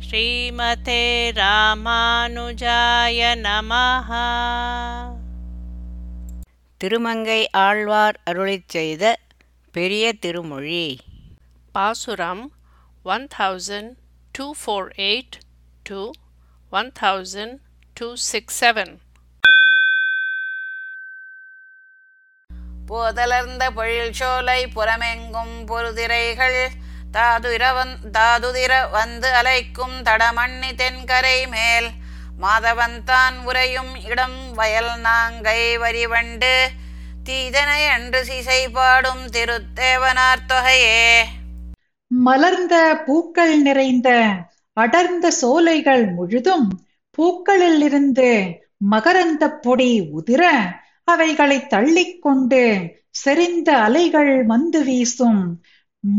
ஸ்ரீமதே ராமானுஜாய நமஹ. திருமங்கை ஆழ்வார் அருளிச் செய்த பெரிய திருமொழி. பாசுரம் one thousand two four eight to one thousand two six seven போதலர்ந்த பொழில் சோலை புறமெங்கும் பொருதிரைகள் தாதுர வந் தாதுதிர வந்து அலைக்கும் தடமண்ணி தென்கரை மேல். மாதவன்தான் உரையும் இடம் வயல் நாங்கை வரிவண்டு. தீதனை என்று சிசை பாடும் திருத்தேவனார் தொகையே. மலர்ந்த பூக்கள் நிறைந்த அடர்ந்த சோலைகள் முழுதும் பூக்களிலிருந்து மகரந்த பொடி உதிர அவைகளை தள்ளிக்கொண்டு செறிந்த அலைகள் வந்து வீசும்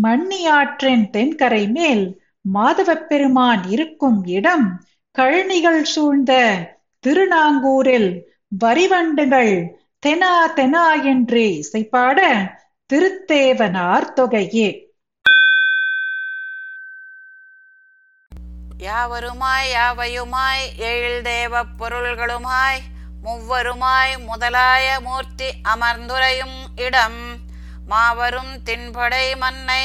மண்ணியாற்றின் தென்கரை மேல். மாதவப் பெருமான் இருக்கும் இடம் கழனிகள் சூழ்ந்த திருநாங்கூரில். வரிவண்டுகள் தெனா தெனா என்று இசைப்பாட திருத்தேவனார் தொகையே. யாவருமாய் யாவையுமாய் எழில் தேவப் பொருள்களுமாய். முவ்வருமாய் முதலாய மூர்த்தி அமர்ந்துரையும் இடம் மாவரும் தின்படை மன்னை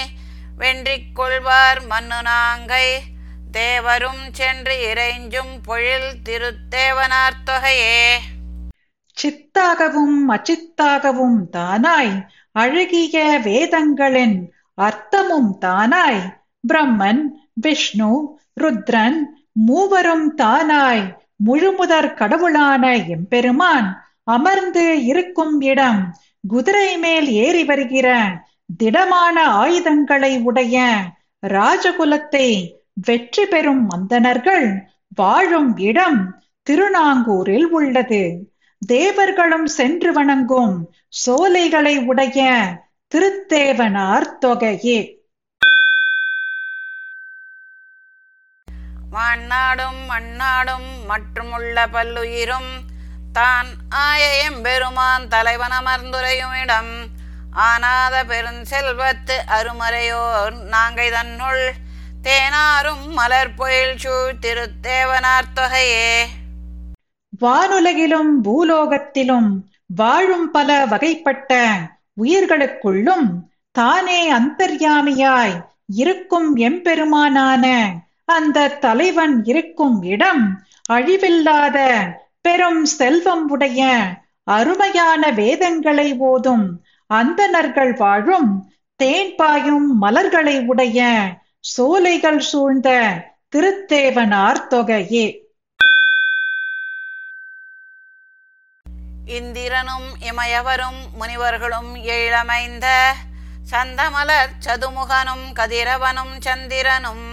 வென்றிக் கொள்வார் மன்னு நாங்கை தேவரும் சென்று இறைஞ்சும் பொழில் திருத்தேவனார் தொகையே. சித்தாகவும் அச்சித்தாகவும் தானாய் அழகிய வேதங்களின் அர்த்தமும் தானாய். பிரம்மன் விஷ்ணு ருத்ரன் மூவரும் தானாய் முழுமுதற் கடவுளான எம்பெருமான் அமர்ந்து இருக்கும் இடம் குதிரை மேல் ஏறி வருகிற திடமான ஆயுதங்களை உடைய ராஜகுலத்தை வெற்றி பெறும் மந்தனர்கள் வாழும் இடம் திருநாங்கூரில் உள்ளது. தேவர்களும் சென்று வணங்கும் சோலைகளை உடைய திருத்தேவனார் தொகையே. வான்னாடும் மண்ணாடும் மற்றுமுள்ள பல்லுயிரும் தான் ஆய எம்பெருமான் தலைவன் அமர்ந்துரையும் இடம். ஆனாத பெருஞ்செல்வத்து அருமறையோர் நாங்கை தன்னுள். தேனாரும் மலர் பொயில் சூழ் திருத்தேவனார் தொகையே. வானுலகிலும் பூலோகத்திலும் வாழும் பல வகைப்பட்ட உயிர்களுக்குள்ளும் தானே அந்தர்யாமியாய் இருக்கும் எம்பெருமானான அந்த தலைவன் இருக்கும் இடம் அழிவில்லாத பெரும் செல்வம் உடைய அருமையான வேதங்களை ஓதும் அந்தனர்கள் வாழும் தேன் பாயும் மலர்களை உடைய சோலைகள் சூழ்ந்த திருத்தேவனார் தொகையே. இந்திரனும் இமயவரும் முனிவர்களும் ஏழமைந்த சந்தமலர் சதுமுகனும் கதிரவனும் சந்திரனும்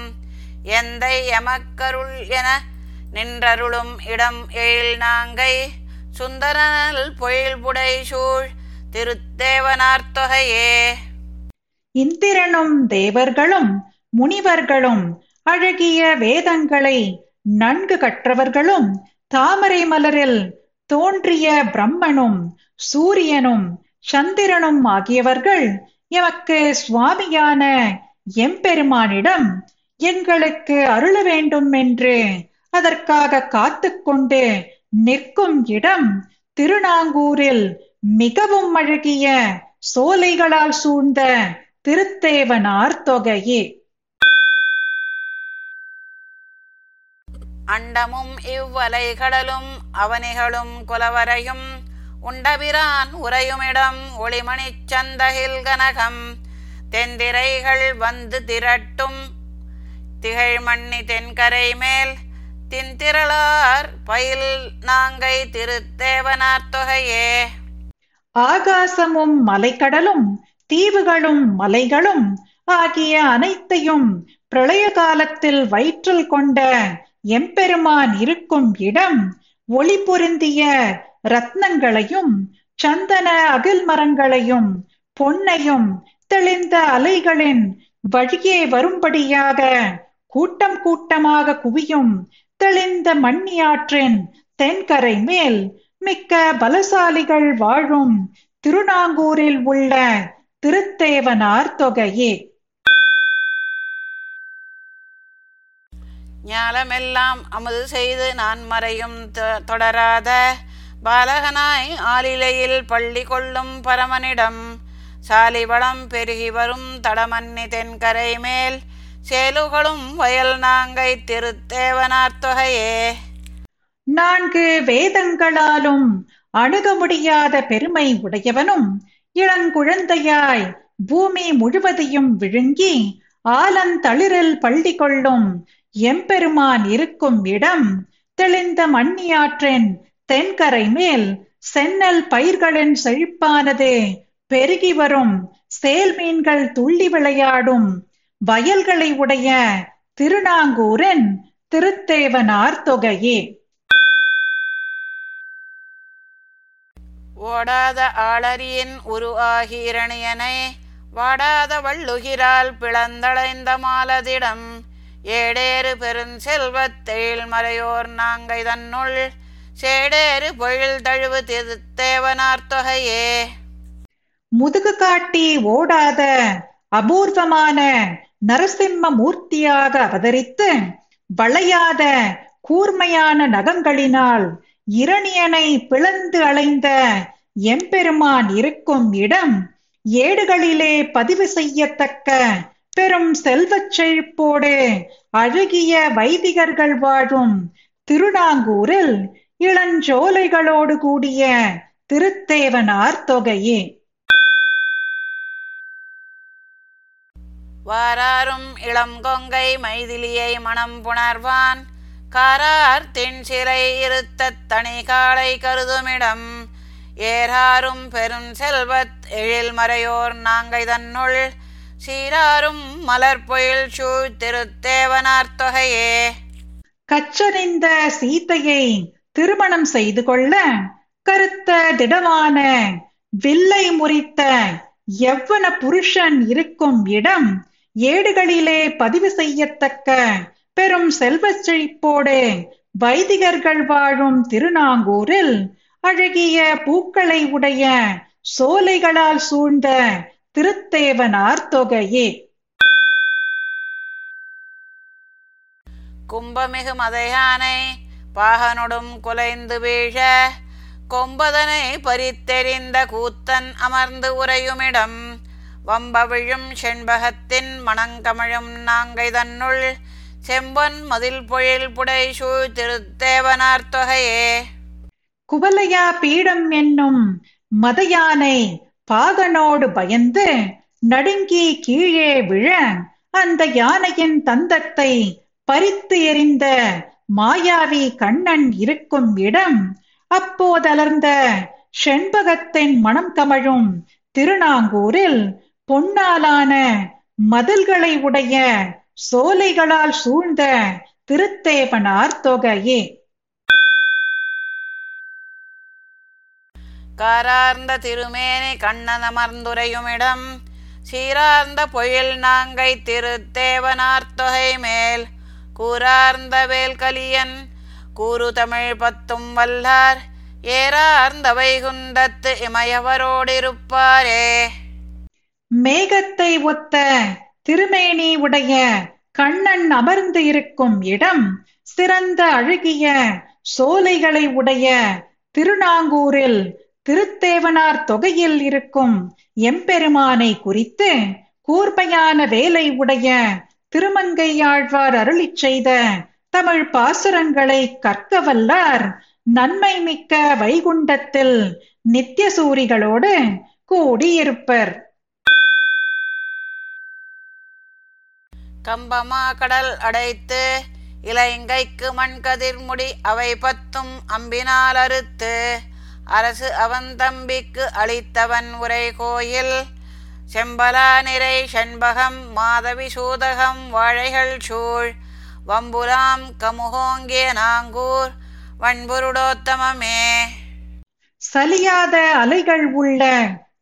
எந்தை எமக்கருள் என நின்றருளும் இடம் எழில் நாங்கை. சுந்தரனல் பொழில் புடை சூழ் திருத்தேவனார்த்தொகையே இந்திரனும் தேவர்களும் முனிவர்களும் அழகிய வேதங்களை நன்கு கற்றவர்களும் தாமரை மலரில் தோன்றிய பிரம்மனும் சூரியனும் சந்திரனும் ஆகியவர்கள் எமக்கு சுவாமியான எம்பெருமானிடம் எங்களுக்கு அருள வேண்டும் என்று அதற்காக காத்துக்கொண்டு நிற்கும் இடம் திருநாங்கூரில் மிகவும் அழகிய சோலைகளால் சூழ்ந்த திருத்தேவனார் தொகையே. அண்டமும் இவ்வலை கடலும் அவனிகளும் குலவரையும் உண்டபிரான் உரையுமிடம் ஒளிமணிச் சந்தகில் கனகம். தென்திரைகள் வந்து திரட்டும் திகழ்மண்ணி தென்கரை மேல் தின்திரளார் பயில் நாங்கை திருத்தேவனார் தொகையே. ஆகாசமும் மலைக்கடலும் தீவுகளும் மலைகளும் ஆகிய அனைத்தையும் பிரளய காலத்தில் வயிற்றில் கொண்ட எம்பெருமான் இருக்கும் இடம் ஒளி பொருந்திய ரத்னங்களையும் சந்தன அகில் மரங்களையும் பொன்னையும் தெளிந்த அலைகளின் வழியே வரும்படியாக கூட்டம் கூட்டமாக குவியும் தெளிந்த மண்ணியாற்றின் தென்கரை மேல் மிக்க பலசாலிகள் வாழும் திருநாங்கூரில் உள்ள திருத்தேவனார் தொகையே. ஞாலமெல்லாம் அமுது செய்து நான் மறையும் தொ- தொடராத பாலகனாய் ஆலிலையில் பள்ளி கொள்ளும் பரமனிடம் சாலிவளம் பெருகி வரும் தடமன்னி தென்கரை மேல் சேலுகளும் வயல் நாங்கை திருத்தேவனார் தொகையே. நான்கு வேதங்களாலும் அணுக முடியாத பெருமை உடையவனும் இளங்குழந்தையாய் பூமி முழுவதையும் விழுங்கி ஆலந்தளிரில் பள்ளி கொள்ளும் எம்பெருமான் இருக்கும் இடம் தெளிந்த மண்ணியாற்றின் தென்கரை மேல் சென்னல் பயிர்களின் செழிப்பானது பெருகி வரும் சேல் மீன்கள் துள்ளி விளையாடும் வயல்களை உடைய திருநாங்கூரின் திருத்தேவனார் தொகையே. ஓடாத ஆளரியின் உரு ஆகி இரணியனை வாடாத வள்ளுகிறால் பிளந்தளைந்த மாலதிடம் ஏடேறு பெருஞ்செல்வத்தெழில் மறையோர் நாங்கை தன்னுள் சேடேறு பொழில் தழுவு திருத்தேவனார் தொகையே. முதுகு காட்டி ஓடாத அபூர்வமான நரசிம்ம மூர்த்தியாக அவதரித்து வளையாத கூர்மையான நகங்களினால் இரணியனை பிளந்து அலைந்த எம்பெருமான் இருக்கும் இடம் ஏடுகளிலே பதிவு செய்யத்தக்க பெரும் செல்வச் செழிப்போடு அழகிய வைதிகர்கள் வாழும் திருநாங்கூரில் இளஞ்சோலைகளோடு கூடிய திருத்தேவனார் தொகையே. வாராரும் இளம் கொங்கை மைதிலியை மணம் புணர்வான். காரார் தென் சிறை இருத்தத் தனி கருதுமிடம். ஏறாரும் பெரும் செல்வத் எழில் மறையோர் நாங்கை தன்னுள். சீராரும் மலர் பொயில் சூழ் திருத்தேவனார் தொகையே. கச்சறிந்த சீதையை திருமணம் செய்து கொள்ள கருத்த திடமான வில்லை முறித்த எவ்வன புருஷன் இருக்கும் இடம் ஏடுகளிலே பதிவு செய்யத்தக்க பெரும் செல்வச் செழிப்போடு வைதிகர்கள் வாழும் திருநாங்கூரில் அழகிய பூக்களை உடைய சோலைகளால் சூழ்ந்த திருத்தேவனார் தொகையே. கும்பமிகு மதையானை பாகனொடும் குலைந்து வீழ கொம்பதனை பறித்தெறிந்த கூத்தன் அமர்ந்து உரையுமிடம் வம்பவிழும் செண்பகத்தின் மணங்கமழும் நாங்கை தன்னுள் செம்பொன் மதில் பொழில் புடை சூ திருத்தேவனார் தொகையே. குவலையா பீடம் என்னும் மதயானை பாகனோடு பயந்து நடுங்கி கீழே விழ அந்த யானையின் தந்தத்தை பறித்து எறிந்த மாயாவி கண்ணன் இருக்கும் இடம் அப்போதலர்ந்த செண்பகத்தின் மனம் கமழும் திருநாங்கூரில் பொன்னாலான மதில்களை உடைய சோலைகளால் சூழ்ந்த திருத்தேவனார் தொகையே. காரார்ந்த திருமேனி கண்ணனமர்ந்துரையுமிடம் சீரார்ந்த பொயில் நாங்கை திருத்தேவனார் தொகை மேல் கூரார்ந்த வேல்கலியன் கூறு தமிழ் பத்தும் வல்லார் ஏறார்ந்த வைகுண்டத்து இமயவரோடிருப்பாரே. மேகத்தை ஒத்த திருமேனி உடைய கண்ணன் அமர்ந்து இருக்கும் இடம் சிறந்த அழகிய சோலைகளை உடைய திருநாங்கூரில் திருத்தேவனார் தொகையில் இருக்கும் எம்பெருமானை குறித்து கூர்மையான வேலை உடைய திருமங்கையாழ்வார் அருளிச் செய்த தமிழ் பாசுரங்களை கற்க வல்லார் நன்மை மிக்க வைகுண்டத்தில் நித்தியசூரிகளோடு கூடியிருப்பர். கம்பமா கடல் அடைத்து இலங்கைக்கு மண்கதிர் முடி அவை பத்தும் அம்பினால் அறுத்து அரசு அவன் தம்பிக்கு அளித்தவன் உரை கோயில். செம்பலா நிறை செண்பகம் மாதவி சூதகம் வாழைகள் சூழ். வம்புலாம் கமுகோங்கிய நாங்கூர் வன்புருடோத்தமமே சலியாத அலைகள் உள்ள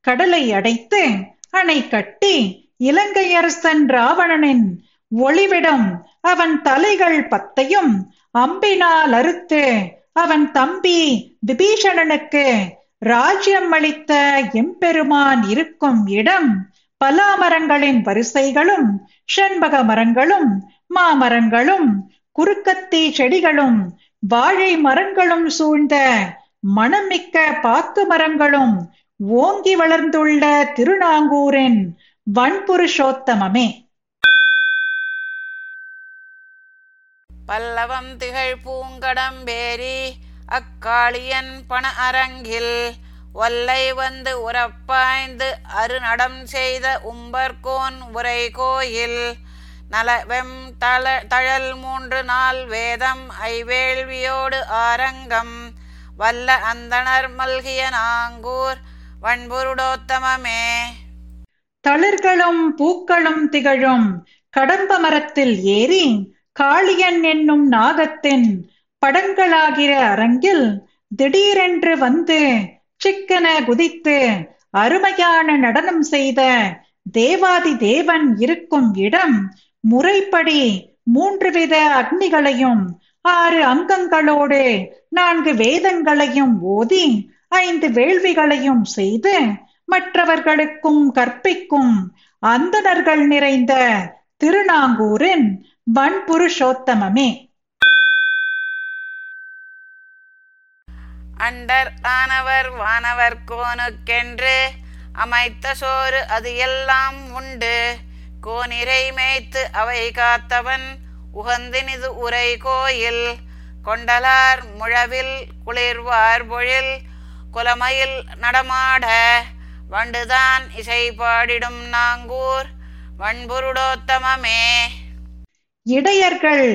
கடலை அடைத்து அணை கட்டி இலங்கை அரசன் ராவணனின் ஒளிவிடம். அவன் தலைகள் பத்தையும். அம்பினால் அறுத்து அவன் தம்பி விபீஷணனுக்கு ராஜ்யம் அளித்த எம்பெருமான் இருக்கும் இடம். பலாமரங்களின் வரிசைகளும் செண்பக மரங்களும் மாமரங்களும் குறுக்கத்தி செடிகளும் வாழை மரங்களும் சூழ்ந்த மணமிக்க பாக்கு மரங்களும் ஓங்கி வளர்ந்துள்ள திருநாங்கூரின் வன்புருஷோத்தமமே. பல்லவம் திகழ் பூங்கடம்பேரி அக்காளியன் பண அரங்கில் வல்லை வந்து உறப்பாய்ந்து அருநடம் செய்த உம்பர்கோன் உரை கோயில் நலவெம் தள தழல் மூன்று நாள் வேதம் ஐவேள்வியோடு ஆரங்கம் வல்ல அந்தனர் மல்கிய நாங்கூர் வன்புருடோத்தமமே தளிர்களும் பூக்களும் திகழும் கடம்ப மரத்தில் ஏறி காளியன் என்னும் நாகத்தின் படங்களாகிற அரங்கில் திடீரென்று வந்து சிக்கன குதித்து அருமையான நடனம் செய்த தேவாதி தேவன் இருக்கும் இடம் முறைப்படி மூன்று வித அக்னிகளையும் ஆறு அங்கங்களோடு நான்கு வேதங்களையும் ஓதி ஐந்து வேள்விகளையும் செய்து மற்றவர்களுக்கும் கற்பிக்கும் அந்தணர்கள் நிறைந்த திருநாங்கூரின் வன்புருஷோத்தமமே. அண்டர் ஆனவர் வானவர் கோனுக்கென்று அமைத்த சோறு அது எல்லாம் உண்டு. கோனிரை மேய்த்து அவை காத்தவன் உகந்தினிது உரை கோயில். கொண்டலார் முழவில் குளிர்வார் பொழில் குலமையில் நடமாட. வண்டுதான் இசை பாடிடும் நாங்கூர் வன்புருடோத்தமமே. இடையர்கள்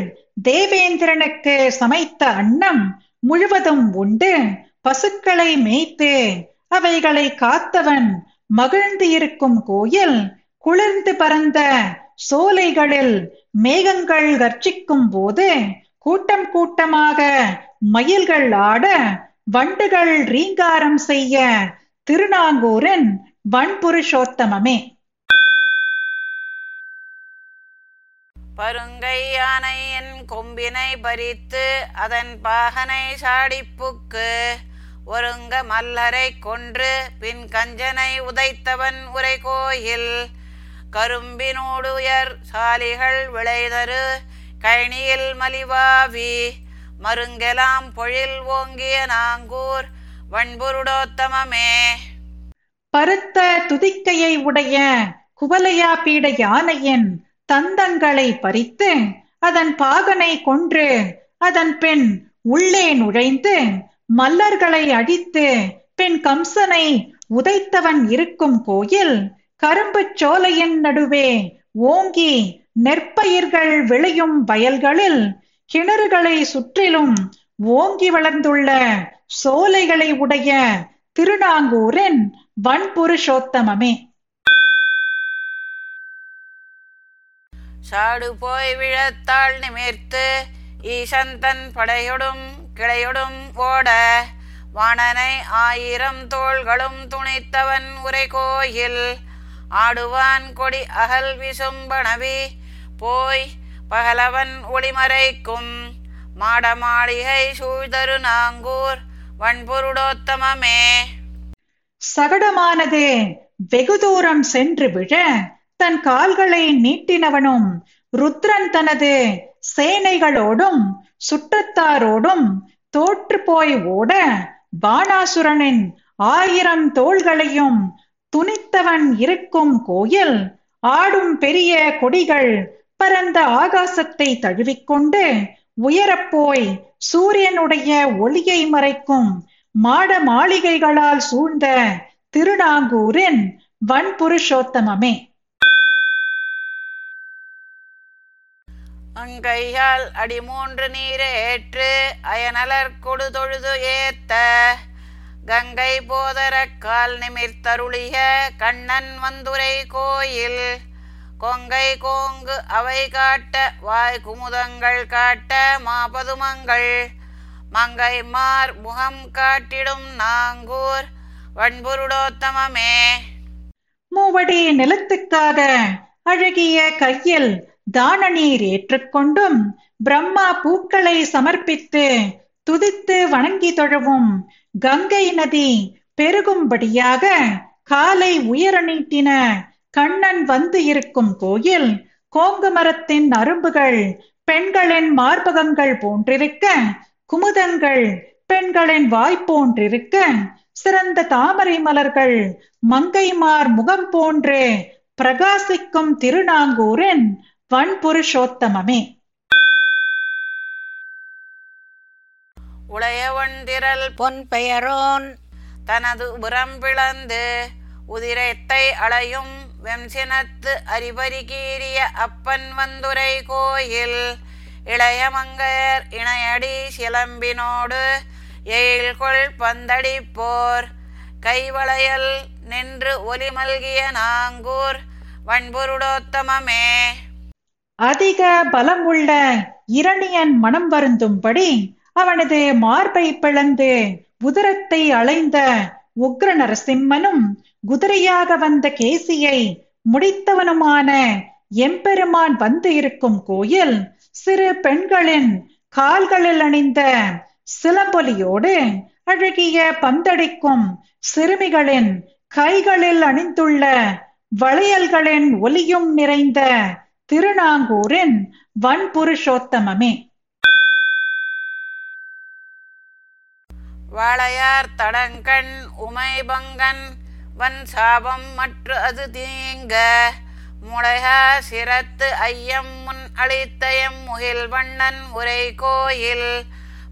தேவேந்திரனுக்கு சமைத்த அன்னம் முழுவதும் உண்டு. பசுக்களை மேய்த்து அவைகளை காத்தவன் மகிழ்ந்து இருக்கும் கோயில் குளிர்ந்து பறந்த சோலைகளில் மேகங்கள் கர்ச்சிக்கும் போது கூட்டம் கூட்டமாக மயில்கள் ஆட வண்டுகள் ரீங்காரம் செய்ய திருநாங்கூரின் வன்புருஷோத்தமமே. பருங்கை யானை என் கொம்பினை பறித்து அதன் பாகனை சாடிப்புக்கு. ஒருங்க மல்லரை கொன்று பின் கஞ்சனை உதைத்தவன் உரை கோயில் கரும்பினோடு உயர் சாலிகள் விளைதரு கழனியில் மலிவாவி. மருங்கெலாம் பொழில் ஓங்கிய நாங்கூர் வண்புருடோத்தமமே. பருத்த துதிக்கையை உடைய குவலையா பீட யானையின் தந்தங்களை பறித்து அதன் பாகனை கொன்று அதன் பெண் உள்ளே நுழைந்து மல்லர்களை அடித்து பெண் கம்சனை உதைத்தவன் இருக்கும் கோயில். கரும்புச் சோலையின் நடுவே ஓங்கி நெற்பயிர்கள் விளையும் வயல்களில் கிணறுகளை சுற்றிலும் ஓங்கி வளர்ந்துள்ள சோலைகளை உடைய திருநாங்கூரின் வன்புருஷோத்தமமே. சாடு போய் விழத்தாள் நிமிர்த்து ஈசந்தன் படையொடும் கிளையொடும் ஓட வாணனை ஆயிரம் தோள்களும் துணைத்தவன் உரை கோயில் ஆடுவான் கொடி அகல் விசும்பணவி போய் பகலவன் ஒளிமறைக்கும் மாட மாளிகை சூழ்தரு நாங்கூர் வன்பொருடோத்தமமே. சகடமானது வெகு தூரம் சென்று விழ தன் கால்களை நீட்டினவனும் ருத்ரன் தனது சேனைகளோடும் சுற்றத்தாரோடும் தோற்று போய் ஓட பாணாசுரனின் ஆயிரம் தோள்களையும் துணித்தவன் இருக்கும் கோயில் ஆடும் பெரிய கொடிகள் பரந்த ஆகாசத்தை தழுவிக்கொண்டு உயரப்போய் சூரியனுடைய ஒளியை மறைக்கும் மாட மாளிகைகளால் சூழ்ந்த திருநாங்கூரின் வன்புருஷோத்தமமே. அங்கையால் அடிமூன்று நீரேற்று அயனலர் கொடு தொழுது ஏத்த. கங்கை போதர கால் நிமிர்த்தருளிய கண்ணன் வந்துரை கோயில். கொங்கை கோங்கு அவை காட்ட வாய் குமுதங்கள் காட்ட மாபதுமங்கள். மங்கை மார் முகம் காட்டிடும் நாங்கூர் வன்புருடோத்தமமே மூவடி நிலத்துக்காக அழகிய கையில் தான நீர் ஏற்றுக்கொண்டும் பிரம்மா பூக்களை சமர்ப்பித்து துதித்து வணங்கி தொழவும் கங்கை நதி பெருகும்படியாக காலை உயர நீட்டின கண்ணன் வந்து இருக்கும் கோயில் கோங்கு மரத்தின் அரும்புகள் பெண்களின் மார்பகங்கள் போன்றிருக்க குமுதங்கள் பெண்களின் வாய் போன்றிருக்க சிறந்த தாமரை மலர்கள் மங்கைமார் முகம் போன்று பிரகாசிக்கும் திருநாங்கூரின் வன்புருஷோத்தமமே. உளையவன் திரள் பொன் பெயரோன் தனது உரம் பிளந்து உதிரத்தை அளையும் வெம்சினத்து அரிபரிகீரிய அப்பன் வந்துரை கோயில் இளையமங்கையர் இணையடி சிலம்பினோடு எயில்கொள் பந்தடிப்போர் கைவளையல் நின்று ஒலி மல்கிய நாங்கூர் வன்புருடோத்தமமே. அதிக பலம் உள்ள இரணியன் மனம் வருந்தும்படி அவனது மார்பை பிளந்து உதரத்தை அலைந்த உக்ர நரசிம்மனும் குதிரையாக வந்த கேசியை முடித்தவனுமான எம்பெருமான் வந்து இருக்கும் கோயில் சிறு பெண்களின் கால்களில் அணிந்த சிலம்பொலியோடு அழகிய பந்தடிக்கும் சிறுமிகளின் கைகளில் அணிந்துள்ள வளையல்களின் ஒலியும் நிறைந்த திருநாங்கூரின் வன்புருஷோத்தமமே. வாழையார் தடங்கண் உமைபங்கன் வன் சாபம் மற்ற அது தீங்க. முளையா சிரத்து ஐயம் முன் அளித்தயம் முகில் வண்ணன் உரை கோயில்.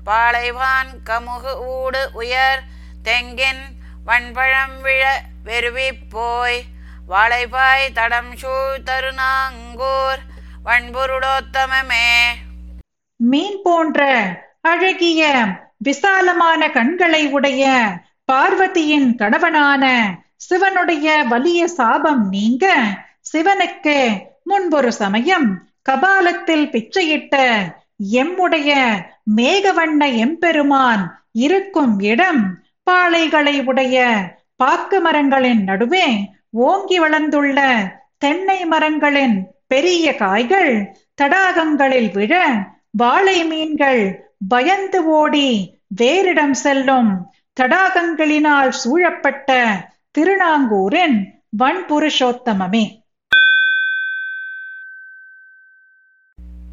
பாளைவான் கமுகு ஊடு உயர் தெங்கின் வன்பழம் விழ வெறுவிப் போய். வாழைப்பாய் தடம் சூழ் தருணாங்கூர் வன்புருடோத்தமமே மீன் போன்ற அழகிய விசாலமான கண்களை உடைய பார்வதியின் கணவனான சிவனுடைய வலிய சாபம் நீங்க சிவனுக்கு முன்பொரு சமயம் கபாலத்தில் பிச்சையிட்ட எம்முடைய மேகவண்ண எம்பெருமான் இருக்கும் இடம் பாளைகளை உடைய பாக்கு மரங்களின் நடுவே ஓங்கி வளர்ந்துள்ள தென்னை மரங்களின் பெரிய காய்கள் தடாகங்களில் விழ வாழை மீன்கள் பயந்து ஓடி வேறிடம் செல்லும் தடாகங்களினால் சூழப்பட்ட திருநாங்கூரின் வன்புருஷோத்தமமே.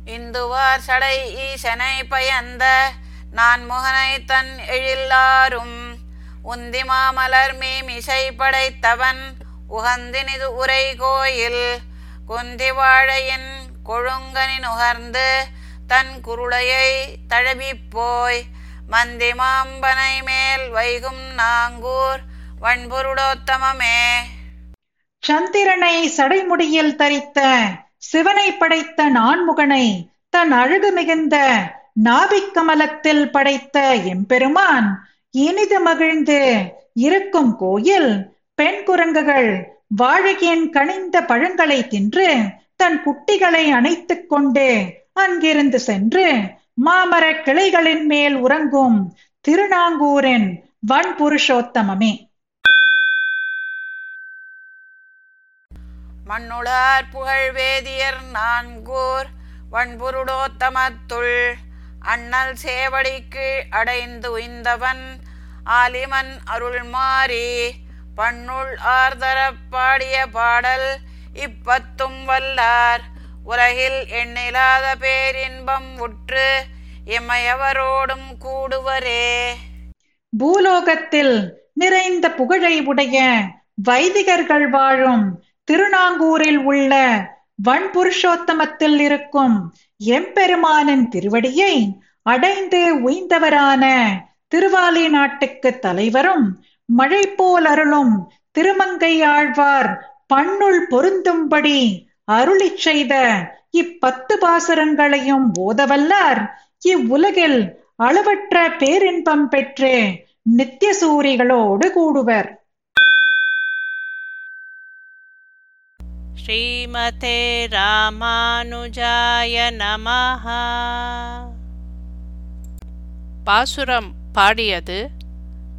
இந்துவார் சடை ஈசனை பயந்த நான் முகனை தன் எழில்லாரும் உந்தி மாமலர் மீமிசை படைத்தவன் உகந்தினிது உரை கோயில் குந்தி வாழையின் கொழுங்கனி நுகர்ந்து தன் குருளையை தழவிப் போய் மந்தி மாம்பனை மேல் வைகும் நாங்கூர் வன்பொருடோத்தமமே சந்திரனை சடைமுடியில் தரித்த சிவனை படைத்த நான்முகனை தன் அழகு மிகுந்த நாபிக்கமலத்தில் படைத்த எம்பெருமான் இனிது மகிழ்ந்து இருக்கும் கோயில் பெண் குரங்குகள் வாழையின் கனிந்த பழங்களை தின்று தன் குட்டிகளை அணைத்துக் கொண்டு அங்கிருந்து சென்று மாமரக் கிளைகளின் மேல் உறங்கும் திருநாங்கூரின் வன் புருஷோத்தமமே மண்ணுளார் புகழ் வேதியர் நான்கூர் வன்புருடோத்தமத்துள் அண்ணல் சேவடிக்கு அடைந்து உய்ந்தவன் ஆலிமன் அருள் மாறி பண்ணுள் ஆர்தரப் பாடிய பாடல் இப்பத்தும் வல்லார். உலகில் எண்ணிலாத பேரின்பம் உற்று இமையவரோடும் கூடுவரே. பூலோகத்தில் நிறைந்த புகழை உடைய வைதிகர்கள் வாழும் திருநாங்கூரில் உள்ள வன்புருஷோத்தமத்தில் இருக்கும் எம்பெருமானின் திருவடியை அடைந்து உய்ந்தவரான திருவாலி நாட்டுக்கு தலைவரும் மழை போல் அருளும் திருமங்கை ஆழ்வார் பண்ணுள் பொருந்தும்படி அருளி செய்த இப்பத்து பாசுரங்களையும் ஓதவல்லார். இவ்வுலகில் அளவற்ற பேரின்பம் பெற்று நித்திய சூரிகளோடு கூடுவர். ஸ்ரீமதே ராமானுஜாய நமஹா. பாசுரம் பாடியது